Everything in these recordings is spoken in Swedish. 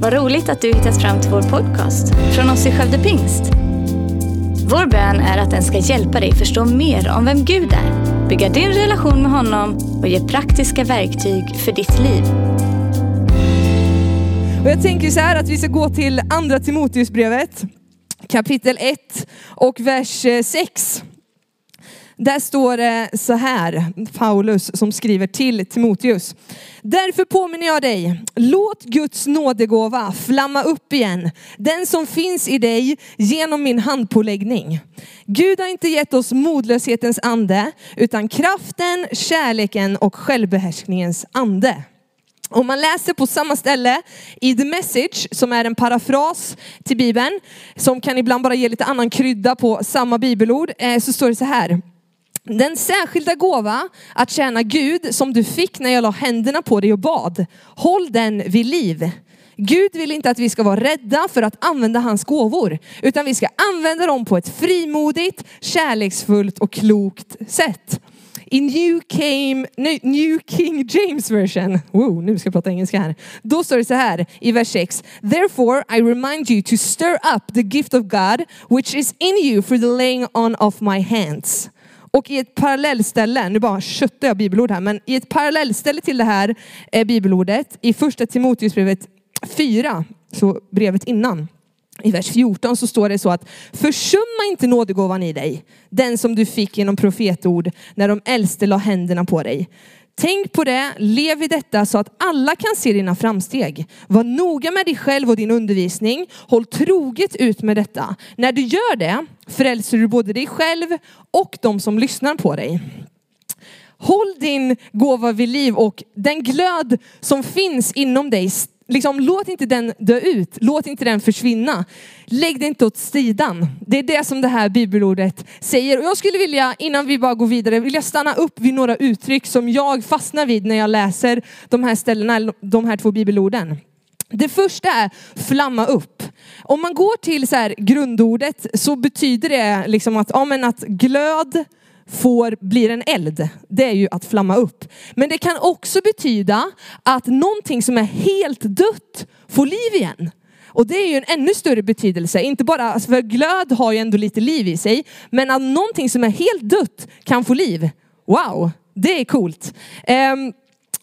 Vad roligt att du hittat fram till vår podcast från oss i Skövde Pingst. Vår bön är att den ska hjälpa dig förstå mer om vem Gud är, bygga din relation med honom och ge praktiska verktyg för ditt liv. Och jag tänker så här att vi ska gå till andra Timoteusbrevet kapitel 1 och vers eh, 6. Där står det så här, Paulus som skriver till Timoteus. Därför påminner jag dig, låt Guds nådegåva flamma upp igen, den som finns i dig genom min handpåläggning. Gud har inte gett oss modlöshetens ande, utan kraften, kärleken och självbehärskningens ande. Om man läser på samma ställe i The Message, som är en parafras till Bibeln, som kan ibland bara ge lite annan krydda på samma bibelord, eh, så står det så här. Den särskilda gåva att tjäna Gud som du fick när jag la händerna på dig och bad, håll den vid liv. Gud vill inte att vi ska vara rädda för att använda hans gåvor, utan vi ska använda dem på ett frimodigt, kärleksfullt och klokt sätt. I New, came, New King James version, wow, nu ska jag prata engelska här. Då står det så här i vers 6. Therefore I remind you to stir up the gift of God which is in you for the laying on of my hands. Och i ett parallellställe, nu bara köttar jag bibelord här, men i ett parallellställe till det här eh, bibelordet, i första Timoteusbrevet 4, så brevet innan, i vers 14 så står det så att försumma inte nådegåvan i dig, den som du fick genom profetord när de äldste la händerna på dig. Tänk på det, lev i detta så att alla kan se dina framsteg. Var noga med dig själv och din undervisning. Håll troget ut med detta. När du gör det frälser du både dig själv och de som lyssnar på dig. Håll din gåva vid liv och den glöd som finns inom dig liksom, låt inte den dö ut, låt inte den försvinna. Lägg det inte åt sidan. Det är det som det här bibelordet säger. Och jag skulle vilja, innan vi bara går vidare, vilja stanna upp vid några uttryck som jag fastnar vid när jag läser de här ställena, de här två bibelorden. Det första är flamma upp. Om man går till så här grundordet så betyder det liksom att, ja, men att glöd, får, blir en eld, det är ju att flamma upp. Men det kan också betyda att någonting som är helt dött får liv igen. Och det är ju en ännu större betydelse, inte bara, alltså, för glöd har ju ändå lite liv i sig, men att någonting som är helt dött kan få liv. Wow, det är coolt. Um,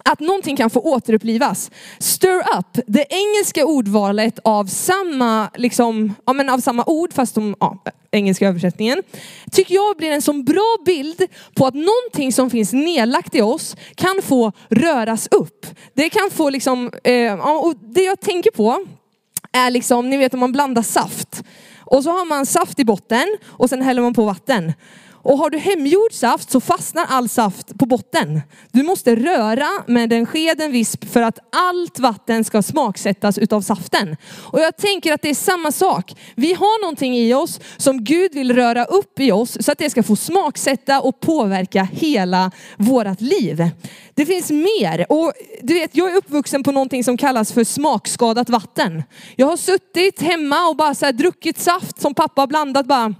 att någonting kan få återupplivas. Stir up, det engelska ordvalet av samma, liksom, ja, men av samma ord, fast de, ja, engelska översättningen, tycker jag blir en sån bra bild på att någonting som finns nedlagt i oss kan få röras upp. Det kan få liksom, eh, och det jag tänker på är liksom, ni vet om man blandar saft. Och så har man saft i botten och sen häller man på vatten. Och har du hemgjord saft så fastnar all saft på botten. Du måste röra med en sked, en visp för att allt vatten ska smaksättas utav saften. Och jag tänker att det är samma sak. Vi har någonting i oss som Gud vill röra upp i oss så att det ska få smaksätta och påverka hela vårat liv. Det finns mer. Och du vet, jag är uppvuxen på någonting som kallas för smakskadat vatten. Jag har suttit hemma och bara så här druckit saft som pappa har blandat bara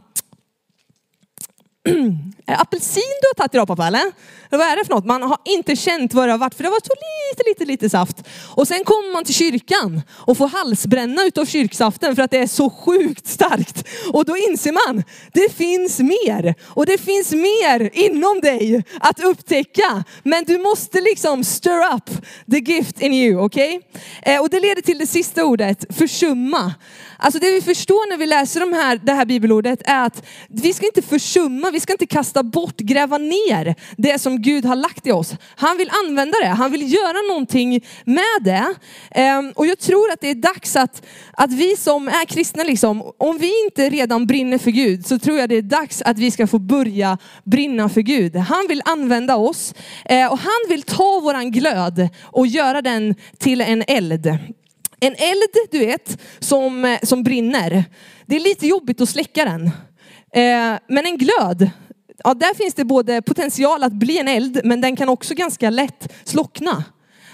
är det apelsin du har tagit idag pappa eller? Vad är det för något? Man har inte känt vad det har varit för det var så lite, lite, lite saft. Och sen kommer man till kyrkan och får halsbränna utav kyrksaften för att det är så sjukt starkt. Och då inser man, det finns mer. Och det finns mer inom dig att upptäcka. Men du måste liksom stir up the gift in you, okej? Okay? Och det leder till det sista ordet, försumma. Alltså det vi förstår när vi läser de här, det här bibelordet är att vi ska inte försumma, vi ska inte kasta bort, gräva ner det som Gud har lagt i oss. Han vill använda det, han vill göra någonting med det. Ehm, och jag tror att det är dags att, att vi som är kristna, liksom, om vi inte redan brinner för Gud så tror jag det är dags att vi ska få börja brinna för Gud. Han vill använda oss eh, och han vill ta våran glöd och göra den till en eld. En eld, du vet, som, eh, som brinner. Det är lite jobbigt att släcka den. Eh, men en glöd, ja, där finns det både potential att bli en eld, men den kan också ganska lätt slockna.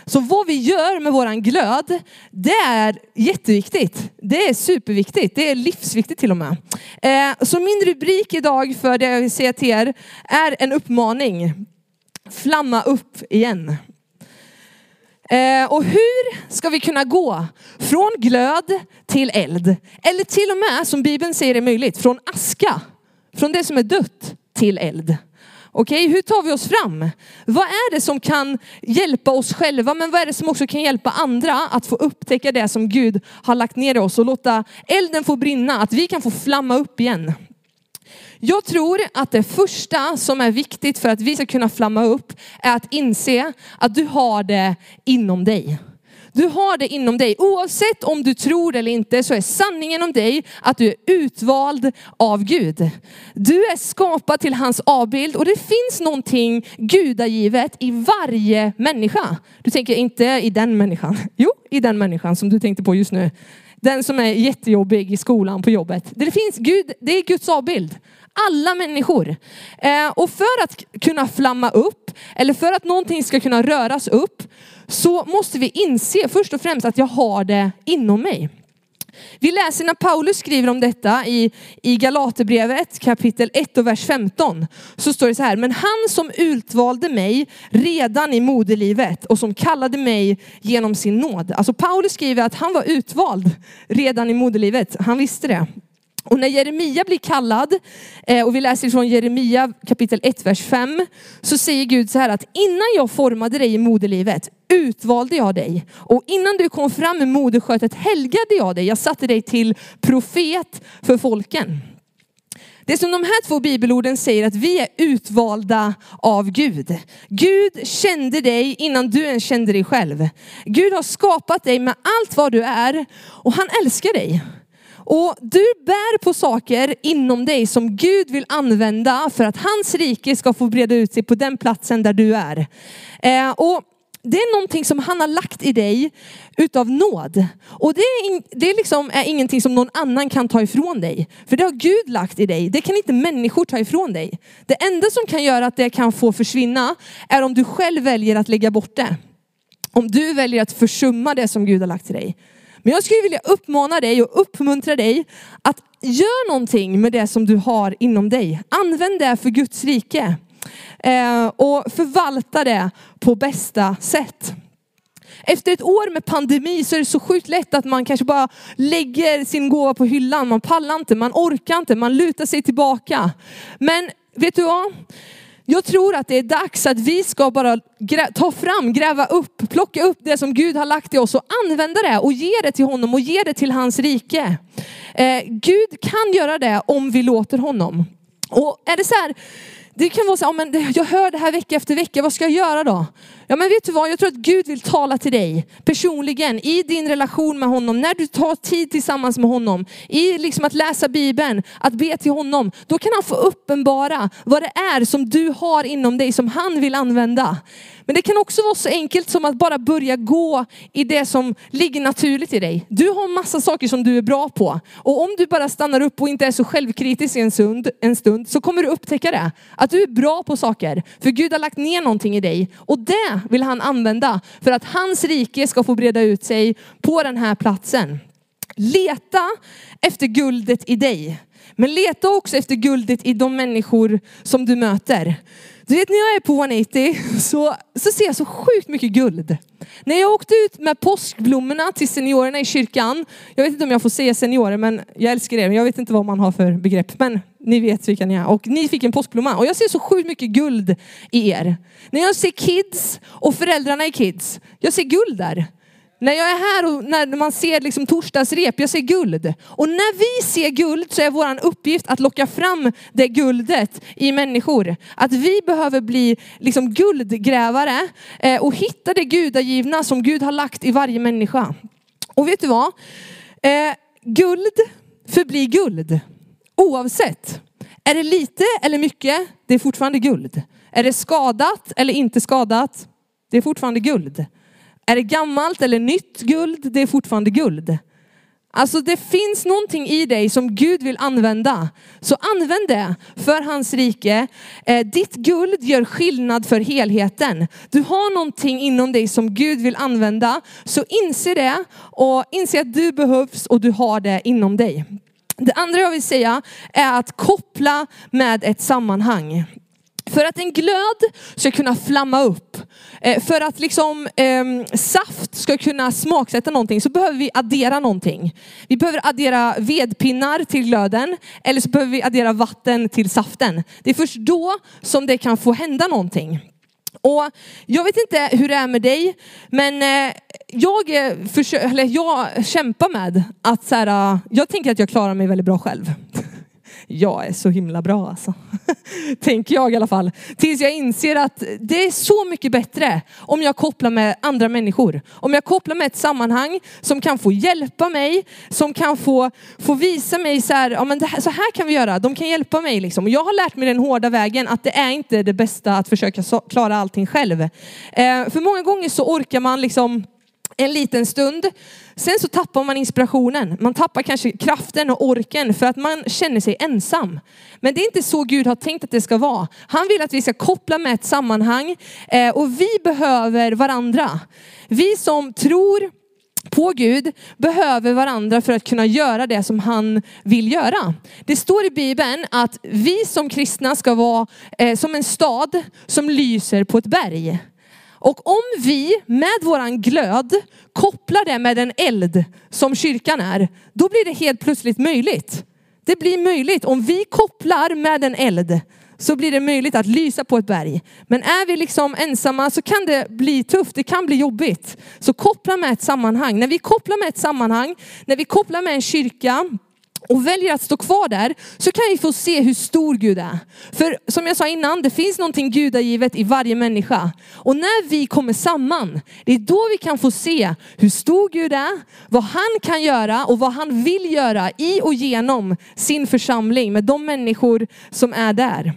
Så vad vi gör med våran glöd, det är jätteviktigt. Det är superviktigt. Det är livsviktigt till och med. Eh, så min rubrik idag för det jag vill säga till er är en uppmaning. Flamma upp igen. Eh, och hur ska vi kunna gå från glöd till eld? Eller till och med, som Bibeln säger är möjligt, från aska, från det som är dött till eld. Okej, hur tar vi oss fram? Vad är det som kan hjälpa oss själva, men vad är det som också kan hjälpa andra att få upptäcka det som Gud har lagt ner i oss och låta elden få brinna, att vi kan få flamma upp igen. Jag tror att det första som är viktigt för att vi ska kunna flamma upp är att inse att du har det inom dig. Du har det inom dig. Oavsett om du tror eller inte så är sanningen om dig att du är utvald av Gud. Du är skapad till hans avbild och det finns någonting gudagivet i varje människa. Du tänker inte i den människan. Jo, i den människan som du tänkte på just nu. Den som är jättejobbig i skolan, på jobbet. Det finns Gud, det är Guds avbild. Alla människor. Eh, och för att kunna flamma upp, eller för att någonting ska kunna röras upp, så måste vi inse först och främst att jag har det inom mig. Vi läser när Paulus skriver om detta i, i Galaterbrevet kapitel 1 och vers 15. Så står det så här, men han som utvalde mig redan i moderlivet och som kallade mig genom sin nåd. Alltså Paulus skriver att han var utvald redan i moderlivet, han visste det. Och när Jeremia blir kallad, eh, och vi läser från Jeremia kapitel 1, vers 5, så säger Gud så här att innan jag formade dig i moderlivet utvalde jag dig. Och innan du kom fram med moderskötet helgade jag dig. Jag satte dig till profet för folken. Det som de här två bibelorden säger att vi är utvalda av Gud. Gud kände dig innan du ens kände dig själv. Gud har skapat dig med allt vad du är och han älskar dig. Och du bär på saker inom dig som Gud vill använda för att hans rike ska få breda ut sig på den platsen där du är. Eh, och det är någonting som han har lagt i dig utav nåd. Och det, är, det liksom, är ingenting som någon annan kan ta ifrån dig. För det har Gud lagt i dig. Det kan inte människor ta ifrån dig. Det enda som kan göra att det kan få försvinna är om du själv väljer att lägga bort det. Om du väljer att försumma det som Gud har lagt i dig. Men jag skulle vilja uppmana dig och uppmuntra dig att göra någonting med det som du har inom dig. Använd det för Guds rike. Eh, och förvalta det på bästa sätt. Efter ett år med pandemi så är det så sjukt lätt att man kanske bara lägger sin gåva på hyllan. Man pallar inte, man orkar inte, man lutar sig tillbaka. Men vet du vad? Jag tror att det är dags att vi ska bara ta fram, gräva upp, plocka upp det som Gud har lagt i oss och använda det och ge det till honom och ge det till hans rike. Eh, Gud kan göra det om vi låter honom. Och är det så här, det kan vara så ja, men jag hör det här vecka efter vecka, vad ska jag göra då? Ja men vet du vad, jag tror att Gud vill tala till dig personligen i din relation med honom. När du tar tid tillsammans med honom, i liksom att läsa bibeln, att be till honom. Då kan han få uppenbara vad det är som du har inom dig som han vill använda. Men det kan också vara så enkelt som att bara börja gå i det som ligger naturligt i dig. Du har massa saker som du är bra på. Och om du bara stannar upp och inte är så självkritisk en stund, en stund så kommer du upptäcka det. Att du är bra på saker. För Gud har lagt ner någonting i dig. Och det vill han använda för att hans rike ska få breda ut sig på den här platsen. Leta efter guldet i dig. Men leta också efter guldet i de människor som du möter. Du vet när jag är på 180 så, så ser jag så sjukt mycket guld. När jag åkte ut med påskblommorna till seniorerna i kyrkan, jag vet inte om jag får säga seniorer men jag älskar er, jag vet inte vad man har för begrepp. Men ni vet vilka ni är. Och ni fick en påskblomma och jag ser så sjukt mycket guld i er. När jag ser kids och föräldrarna i kids, jag ser guld där. När jag är här och när man ser liksom torsdagsrep, jag ser guld. Och när vi ser guld så är vår uppgift att locka fram det guldet i människor. Att vi behöver bli liksom guldgrävare eh, och hitta det gudagivna som Gud har lagt i varje människa. Och vet du vad? Eh, guld förblir guld. Oavsett. Är det lite eller mycket? Det är fortfarande guld. Är det skadat eller inte skadat? Det är fortfarande guld. Är det gammalt eller nytt guld? Det är fortfarande guld. Alltså det finns någonting i dig som Gud vill använda. Så använd det för hans rike. Eh, ditt guld gör skillnad för helheten. Du har någonting inom dig som Gud vill använda. Så inse det och inse att du behövs och du har det inom dig. Det andra jag vill säga är att koppla med ett sammanhang. För att en glöd ska kunna flamma upp, eh, för att liksom eh, saft ska kunna smaksätta någonting så behöver vi addera någonting. Vi behöver addera vedpinnar till glöden eller så behöver vi addera vatten till saften. Det är först då som det kan få hända någonting. Och jag vet inte hur det är med dig, men eh, jag, försöker, eller jag kämpar med att så här, eh, jag tänker att jag klarar mig väldigt bra själv jag är så himla bra alltså. Tänker jag i alla fall. Tills jag inser att det är så mycket bättre om jag kopplar med andra människor. Om jag kopplar med ett sammanhang som kan få hjälpa mig, som kan få, få visa mig så här, ja, men här, så här kan vi göra. De kan hjälpa mig liksom. Och jag har lärt mig den hårda vägen att det är inte det bästa att försöka klara allting själv. Eh, för många gånger så orkar man liksom en liten stund. Sen så tappar man inspirationen. Man tappar kanske kraften och orken för att man känner sig ensam. Men det är inte så Gud har tänkt att det ska vara. Han vill att vi ska koppla med ett sammanhang eh, och vi behöver varandra. Vi som tror på Gud behöver varandra för att kunna göra det som han vill göra. Det står i Bibeln att vi som kristna ska vara eh, som en stad som lyser på ett berg. Och om vi med våran glöd kopplar det med en eld som kyrkan är, då blir det helt plötsligt möjligt. Det blir möjligt om vi kopplar med en eld så blir det möjligt att lysa på ett berg. Men är vi liksom ensamma så kan det bli tufft, det kan bli jobbigt. Så koppla med ett sammanhang. När vi kopplar med ett sammanhang, när vi kopplar med en kyrka, och väljer att stå kvar där så kan vi få se hur stor Gud är. För som jag sa innan, det finns någonting gudagivet i varje människa. Och när vi kommer samman, det är då vi kan få se hur stor Gud är, vad han kan göra och vad han vill göra i och genom sin församling med de människor som är där.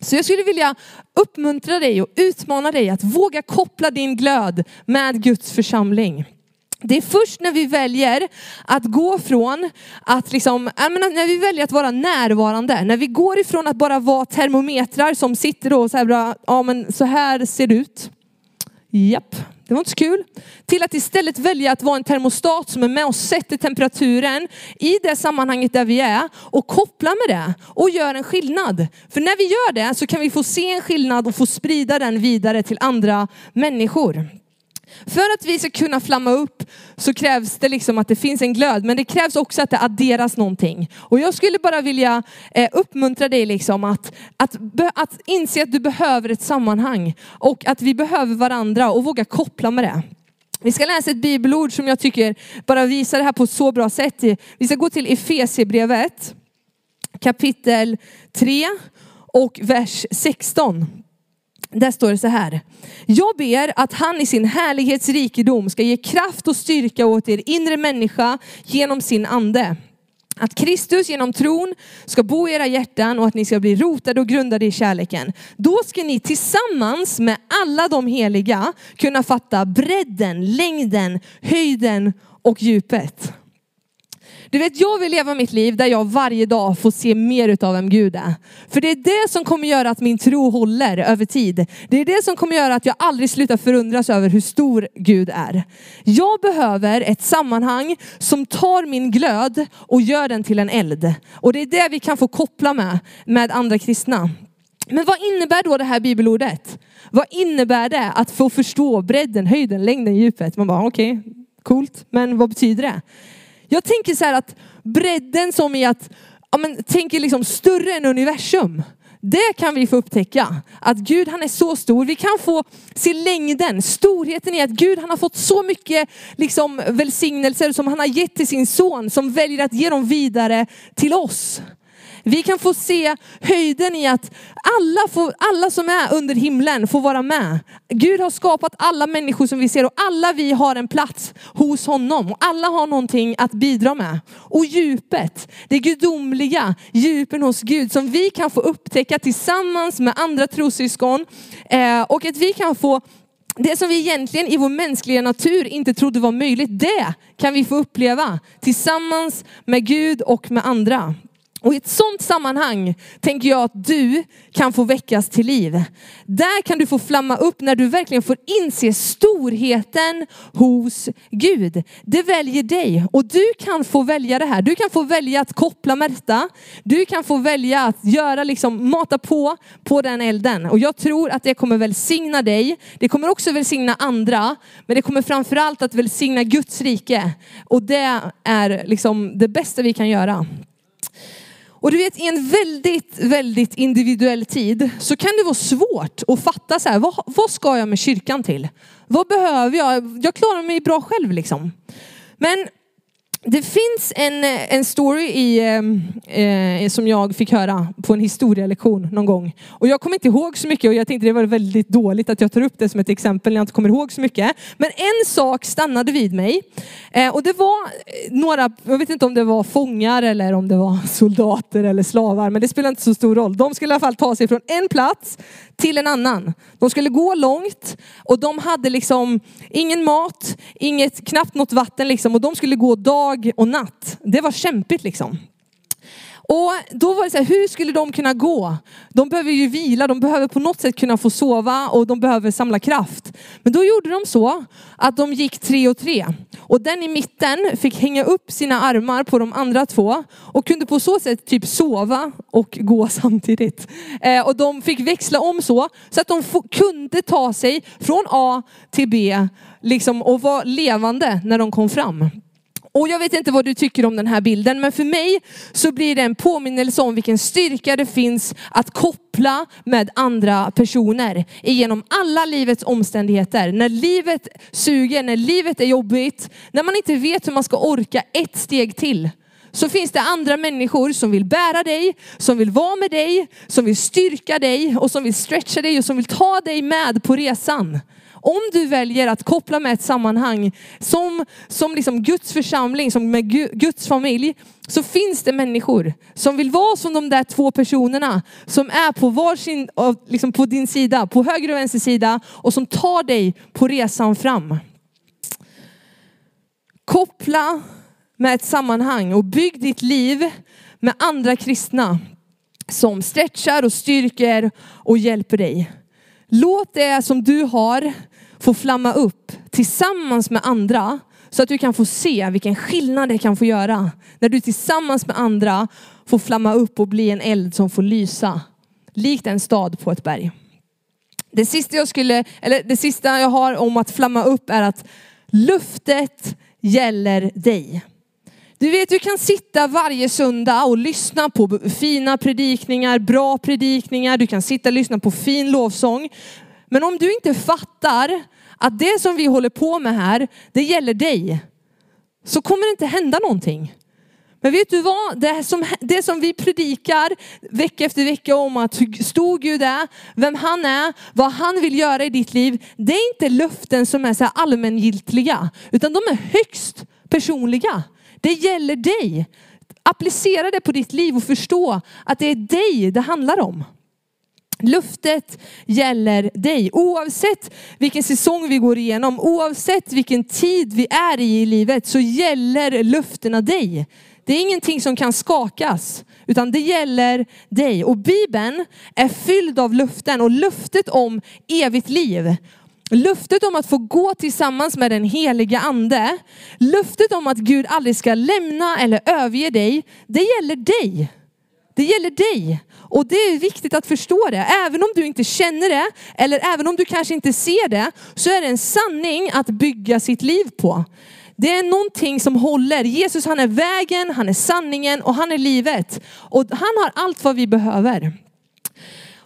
Så jag skulle vilja uppmuntra dig och utmana dig att våga koppla din glöd med Guds församling. Det är först när vi väljer att gå från att liksom, när vi väljer att vara närvarande, när vi går ifrån att bara vara termometrar som sitter och så här bra, ja men så här ser det ut. Japp, det var inte så kul. Till att istället välja att vara en termostat som är med och sätter temperaturen i det sammanhanget där vi är och koppla med det och gör en skillnad. För när vi gör det så kan vi få se en skillnad och få sprida den vidare till andra människor. För att vi ska kunna flamma upp så krävs det liksom att det finns en glöd, men det krävs också att det adderas någonting. Och jag skulle bara vilja eh, uppmuntra dig liksom att, att, att inse att du behöver ett sammanhang och att vi behöver varandra och våga koppla med det. Vi ska läsa ett bibelord som jag tycker bara visar det här på ett så bra sätt. Vi ska gå till Efesierbrevet kapitel 3 och vers 16. Där står det så här. Jag ber att han i sin härlighetsrikedom ska ge kraft och styrka åt er inre människa genom sin ande. Att Kristus genom tron ska bo i era hjärtan och att ni ska bli rotade och grundade i kärleken. Då ska ni tillsammans med alla de heliga kunna fatta bredden, längden, höjden och djupet. Du vet, jag vill leva mitt liv där jag varje dag får se mer utav vem Gud är. För det är det som kommer göra att min tro håller över tid. Det är det som kommer göra att jag aldrig slutar förundras över hur stor Gud är. Jag behöver ett sammanhang som tar min glöd och gör den till en eld. Och det är det vi kan få koppla med, med andra kristna. Men vad innebär då det här bibelordet? Vad innebär det att få förstå bredden, höjden, längden, djupet? Man bara okej, okay, coolt, men vad betyder det? Jag tänker så här att bredden som i att, ja men tänker liksom större än universum. Det kan vi få upptäcka. Att Gud han är så stor. Vi kan få se längden, storheten i att Gud han har fått så mycket liksom, välsignelser som han har gett till sin son som väljer att ge dem vidare till oss. Vi kan få se höjden i att alla, får, alla som är under himlen får vara med. Gud har skapat alla människor som vi ser och alla vi har en plats hos honom. Och alla har någonting att bidra med. Och djupet, det gudomliga djupen hos Gud som vi kan få upptäcka tillsammans med andra trossyskon. Eh, och att vi kan få det som vi egentligen i vår mänskliga natur inte trodde var möjligt, det kan vi få uppleva tillsammans med Gud och med andra. Och i ett sånt sammanhang tänker jag att du kan få väckas till liv. Där kan du få flamma upp när du verkligen får inse storheten hos Gud. Det väljer dig och du kan få välja det här. Du kan få välja att koppla Märta. Du kan få välja att göra liksom, mata på på den elden. Och jag tror att det kommer välsigna dig. Det kommer också välsigna andra. Men det kommer framförallt att välsigna Guds rike. Och det är liksom det bästa vi kan göra. Och du vet i en väldigt, väldigt individuell tid så kan det vara svårt att fatta så här, vad, vad ska jag med kyrkan till? Vad behöver jag? Jag klarar mig bra själv liksom. Men det finns en, eh, en story i, ehm, eh, som jag fick höra på en historielektion någon gång. Och jag kommer inte ihåg så mycket och jag tänkte det var väldigt dåligt att jag tar upp det som ett exempel när jag inte kommer ihåg så mycket. Men en sak stannade vid mig. Eh, och det var eh, några, jag vet inte om det var fångar eller om det var soldater eller slavar, men det spelar inte så stor roll. De skulle i alla fall ta sig från en plats till en annan. De skulle gå långt och de hade liksom ingen mat, inget, knappt något vatten liksom och de skulle gå dag och natt. Det var kämpigt liksom. Och då var det så här, hur skulle de kunna gå? De behöver ju vila, de behöver på något sätt kunna få sova och de behöver samla kraft. Men då gjorde de så att de gick tre och tre. Och den i mitten fick hänga upp sina armar på de andra två och kunde på så sätt typ sova och gå samtidigt. Eh, och de fick växla om så, så att de kunde ta sig från A till B liksom, och vara levande när de kom fram. Och jag vet inte vad du tycker om den här bilden, men för mig så blir det en påminnelse om vilken styrka det finns att koppla med andra personer genom alla livets omständigheter. När livet suger, när livet är jobbigt, när man inte vet hur man ska orka ett steg till så finns det andra människor som vill bära dig, som vill vara med dig, som vill styrka dig och som vill stretcha dig och som vill ta dig med på resan. Om du väljer att koppla med ett sammanhang som, som liksom Guds församling, som med Guds familj, så finns det människor som vill vara som de där två personerna som är på varsin, liksom på din sida, på höger och vänster sida och som tar dig på resan fram. Koppla med ett sammanhang och bygg ditt liv med andra kristna som stretchar och styrker och hjälper dig. Låt det som du har få flamma upp tillsammans med andra så att du kan få se vilken skillnad det kan få göra. När du tillsammans med andra får flamma upp och bli en eld som får lysa. Likt en stad på ett berg. Det sista jag skulle, eller det sista jag har om att flamma upp är att luftet gäller dig. Du vet, du kan sitta varje söndag och lyssna på fina predikningar, bra predikningar. Du kan sitta och lyssna på fin lovsång. Men om du inte fattar att det som vi håller på med här, det gäller dig, så kommer det inte hända någonting. Men vet du vad? Det som, det som vi predikar vecka efter vecka om att hur stor Gud är, vem han är, vad han vill göra i ditt liv. Det är inte löften som är så allmängiltiga, utan de är högst personliga. Det gäller dig. Applicera det på ditt liv och förstå att det är dig det handlar om. Luftet gäller dig. Oavsett vilken säsong vi går igenom, oavsett vilken tid vi är i i livet så gäller löftena dig. Det är ingenting som kan skakas, utan det gäller dig. Och Bibeln är fylld av löften och löftet om evigt liv. Löftet om att få gå tillsammans med den heliga ande. Löftet om att Gud aldrig ska lämna eller överge dig. Det gäller dig. Det gäller dig. Och det är viktigt att förstå det. Även om du inte känner det, eller även om du kanske inte ser det, så är det en sanning att bygga sitt liv på. Det är någonting som håller. Jesus han är vägen, han är sanningen och han är livet. Och han har allt vad vi behöver.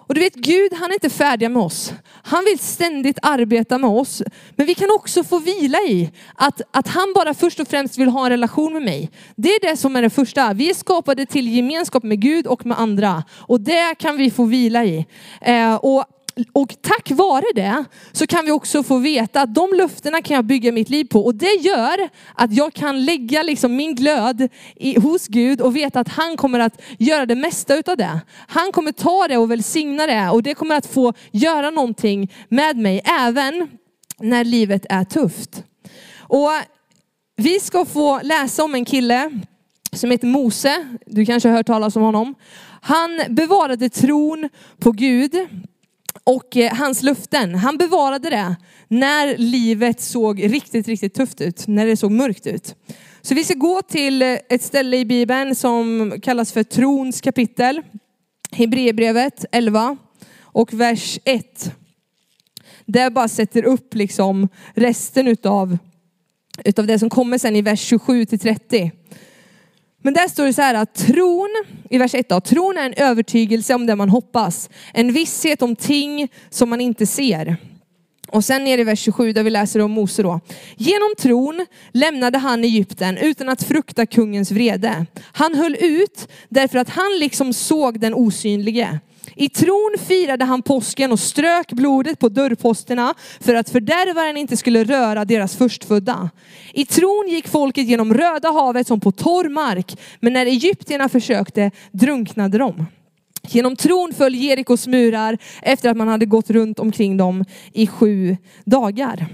Och du vet Gud han är inte färdig med oss. Han vill ständigt arbeta med oss. Men vi kan också få vila i att, att han bara först och främst vill ha en relation med mig. Det är det som är det första. Vi är skapade till gemenskap med Gud och med andra. Och det kan vi få vila i. Eh, och och tack vare det så kan vi också få veta att de löftena kan jag bygga mitt liv på. Och det gör att jag kan lägga liksom min glöd i, hos Gud och veta att han kommer att göra det mesta utav det. Han kommer ta det och välsigna det och det kommer att få göra någonting med mig även när livet är tufft. Och vi ska få läsa om en kille som heter Mose. Du kanske har hört talas om honom. Han bevarade tron på Gud och eh, hans luften. Han bevarade det när livet såg riktigt, riktigt tufft ut. När det såg mörkt ut. Så vi ska gå till eh, ett ställe i Bibeln som kallas för trons kapitel. Hebreerbrevet 11 och vers 1. Där bara sätter upp liksom resten utav, utav det som kommer sen i vers 27 till 30. Men där står det så här att tron, i vers 1 då, tron är en övertygelse om det man hoppas. En visshet om ting som man inte ser. Och sen ner i vers 27 där vi läser om Mose då. Genom tron lämnade han Egypten utan att frukta kungens vrede. Han höll ut därför att han liksom såg den osynlige. I tron firade han påsken och strök blodet på dörrposterna för att fördärvaren inte skulle röra deras förstfödda. I tron gick folket genom Röda havet som på torr mark, men när egyptierna försökte drunknade de. Genom tron föll Jerikos murar efter att man hade gått runt omkring dem i sju dagar.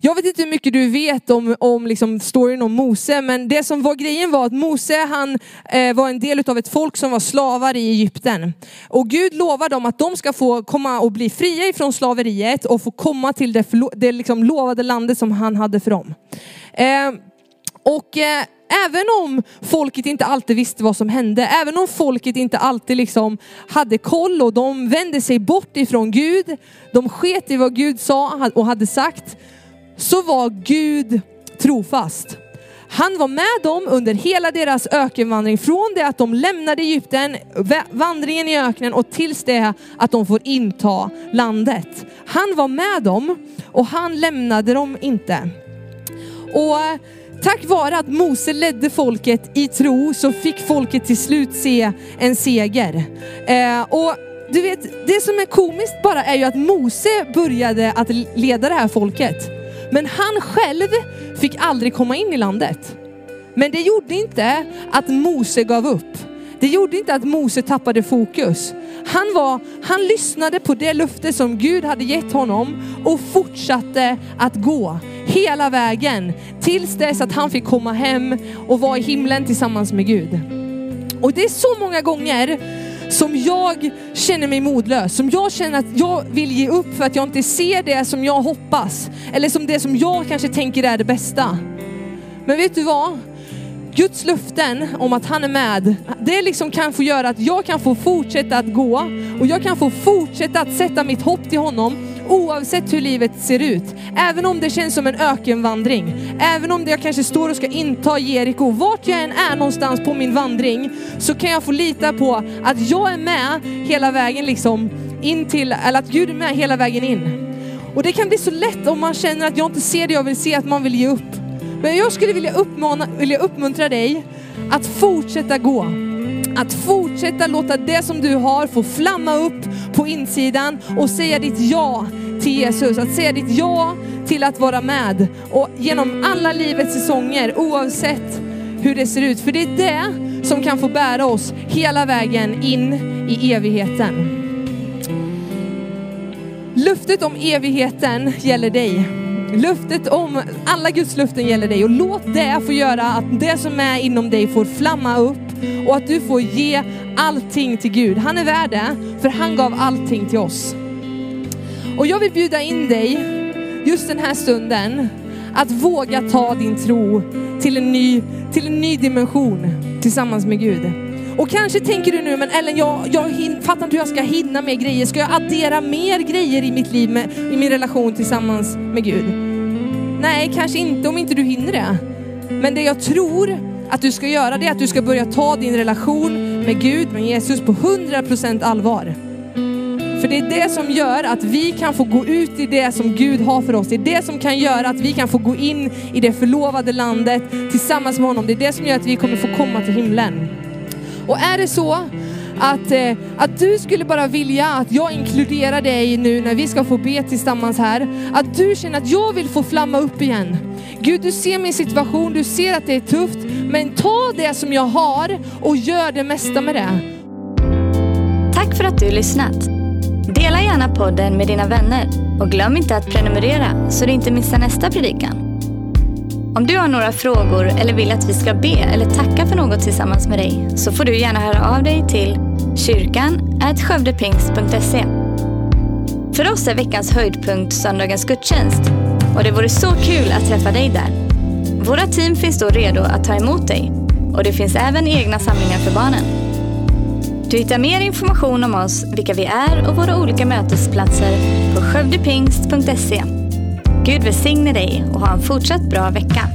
Jag vet inte hur mycket du vet om, om liksom storyn om Mose, men det som var grejen var att Mose han eh, var en del av ett folk som var slavar i Egypten. Och Gud lovar dem att de ska få komma och bli fria ifrån slaveriet och få komma till det, det liksom lovade landet som han hade för dem. Eh, och eh, även om folket inte alltid visste vad som hände, även om folket inte alltid liksom hade koll och de vände sig bort ifrån Gud, de sket i vad Gud sa och hade sagt, så var Gud trofast. Han var med dem under hela deras ökenvandring, från det att de lämnade Egypten, vandringen i öknen och tills det att de får inta landet. Han var med dem och han lämnade dem inte. Och eh, tack vare att Mose ledde folket i tro så fick folket till slut se en seger. Eh, och du vet, det som är komiskt bara är ju att Mose började att leda det här folket. Men han själv fick aldrig komma in i landet. Men det gjorde inte att Mose gav upp. Det gjorde inte att Mose tappade fokus. Han, var, han lyssnade på det löfte som Gud hade gett honom och fortsatte att gå hela vägen tills dess att han fick komma hem och vara i himlen tillsammans med Gud. Och det är så många gånger som jag känner mig modlös, som jag känner att jag vill ge upp för att jag inte ser det som jag hoppas, eller som det som jag kanske tänker är det bästa. Men vet du vad? Guds löften om att han är med, det liksom kan få göra att jag kan få fortsätta att gå och jag kan få fortsätta att sätta mitt hopp till honom oavsett hur livet ser ut. Även om det känns som en ökenvandring, även om jag kanske står och ska inta Jeriko, vart jag än är någonstans på min vandring så kan jag få lita på att jag är med hela vägen liksom in till, eller att Gud är med hela vägen in. Och det kan bli så lätt om man känner att jag inte ser det jag vill se, att man vill ge upp. Men jag skulle vilja, uppmana, vilja uppmuntra dig att fortsätta gå. Att fortsätta låta det som du har få flamma upp på insidan och säga ditt ja till Jesus. Att säga ditt ja till att vara med och genom alla livets säsonger oavsett hur det ser ut. För det är det som kan få bära oss hela vägen in i evigheten. Luftet om evigheten gäller dig. Löftet om alla Guds löften gäller dig och låt det få göra att det som är inom dig får flamma upp och att du får ge allting till Gud. Han är värd det, för han gav allting till oss. Och jag vill bjuda in dig just den här stunden att våga ta din tro till en ny, till en ny dimension tillsammans med Gud. Och kanske tänker du nu, men Ellen jag, jag hin, fattar inte hur jag ska hinna med grejer. Ska jag addera mer grejer i mitt liv, med, i min relation tillsammans med Gud? Nej, kanske inte om inte du hinner det. Men det jag tror att du ska göra det är att du ska börja ta din relation med Gud, med Jesus på 100% allvar. För det är det som gör att vi kan få gå ut i det som Gud har för oss. Det är det som kan göra att vi kan få gå in i det förlovade landet tillsammans med honom. Det är det som gör att vi kommer få komma till himlen. Och är det så att, eh, att du skulle bara vilja att jag inkluderar dig nu när vi ska få be tillsammans här. Att du känner att jag vill få flamma upp igen. Gud, du ser min situation, du ser att det är tufft, men ta det som jag har och gör det mesta med det. Tack för att du lyssnat. Dela gärna podden med dina vänner och glöm inte att prenumerera så du inte missar nästa predikan. Om du har några frågor eller vill att vi ska be eller tacka för något tillsammans med dig så får du gärna höra av dig till kyrkan skövdepingst.se. För oss är veckans höjdpunkt söndagens gudstjänst och det vore så kul att träffa dig där. Våra team finns då redo att ta emot dig och det finns även egna samlingar för barnen. Du hittar mer information om oss, vilka vi är och våra olika mötesplatser på skövdepingst.se. Gud välsigne dig och ha en fortsatt bra vecka.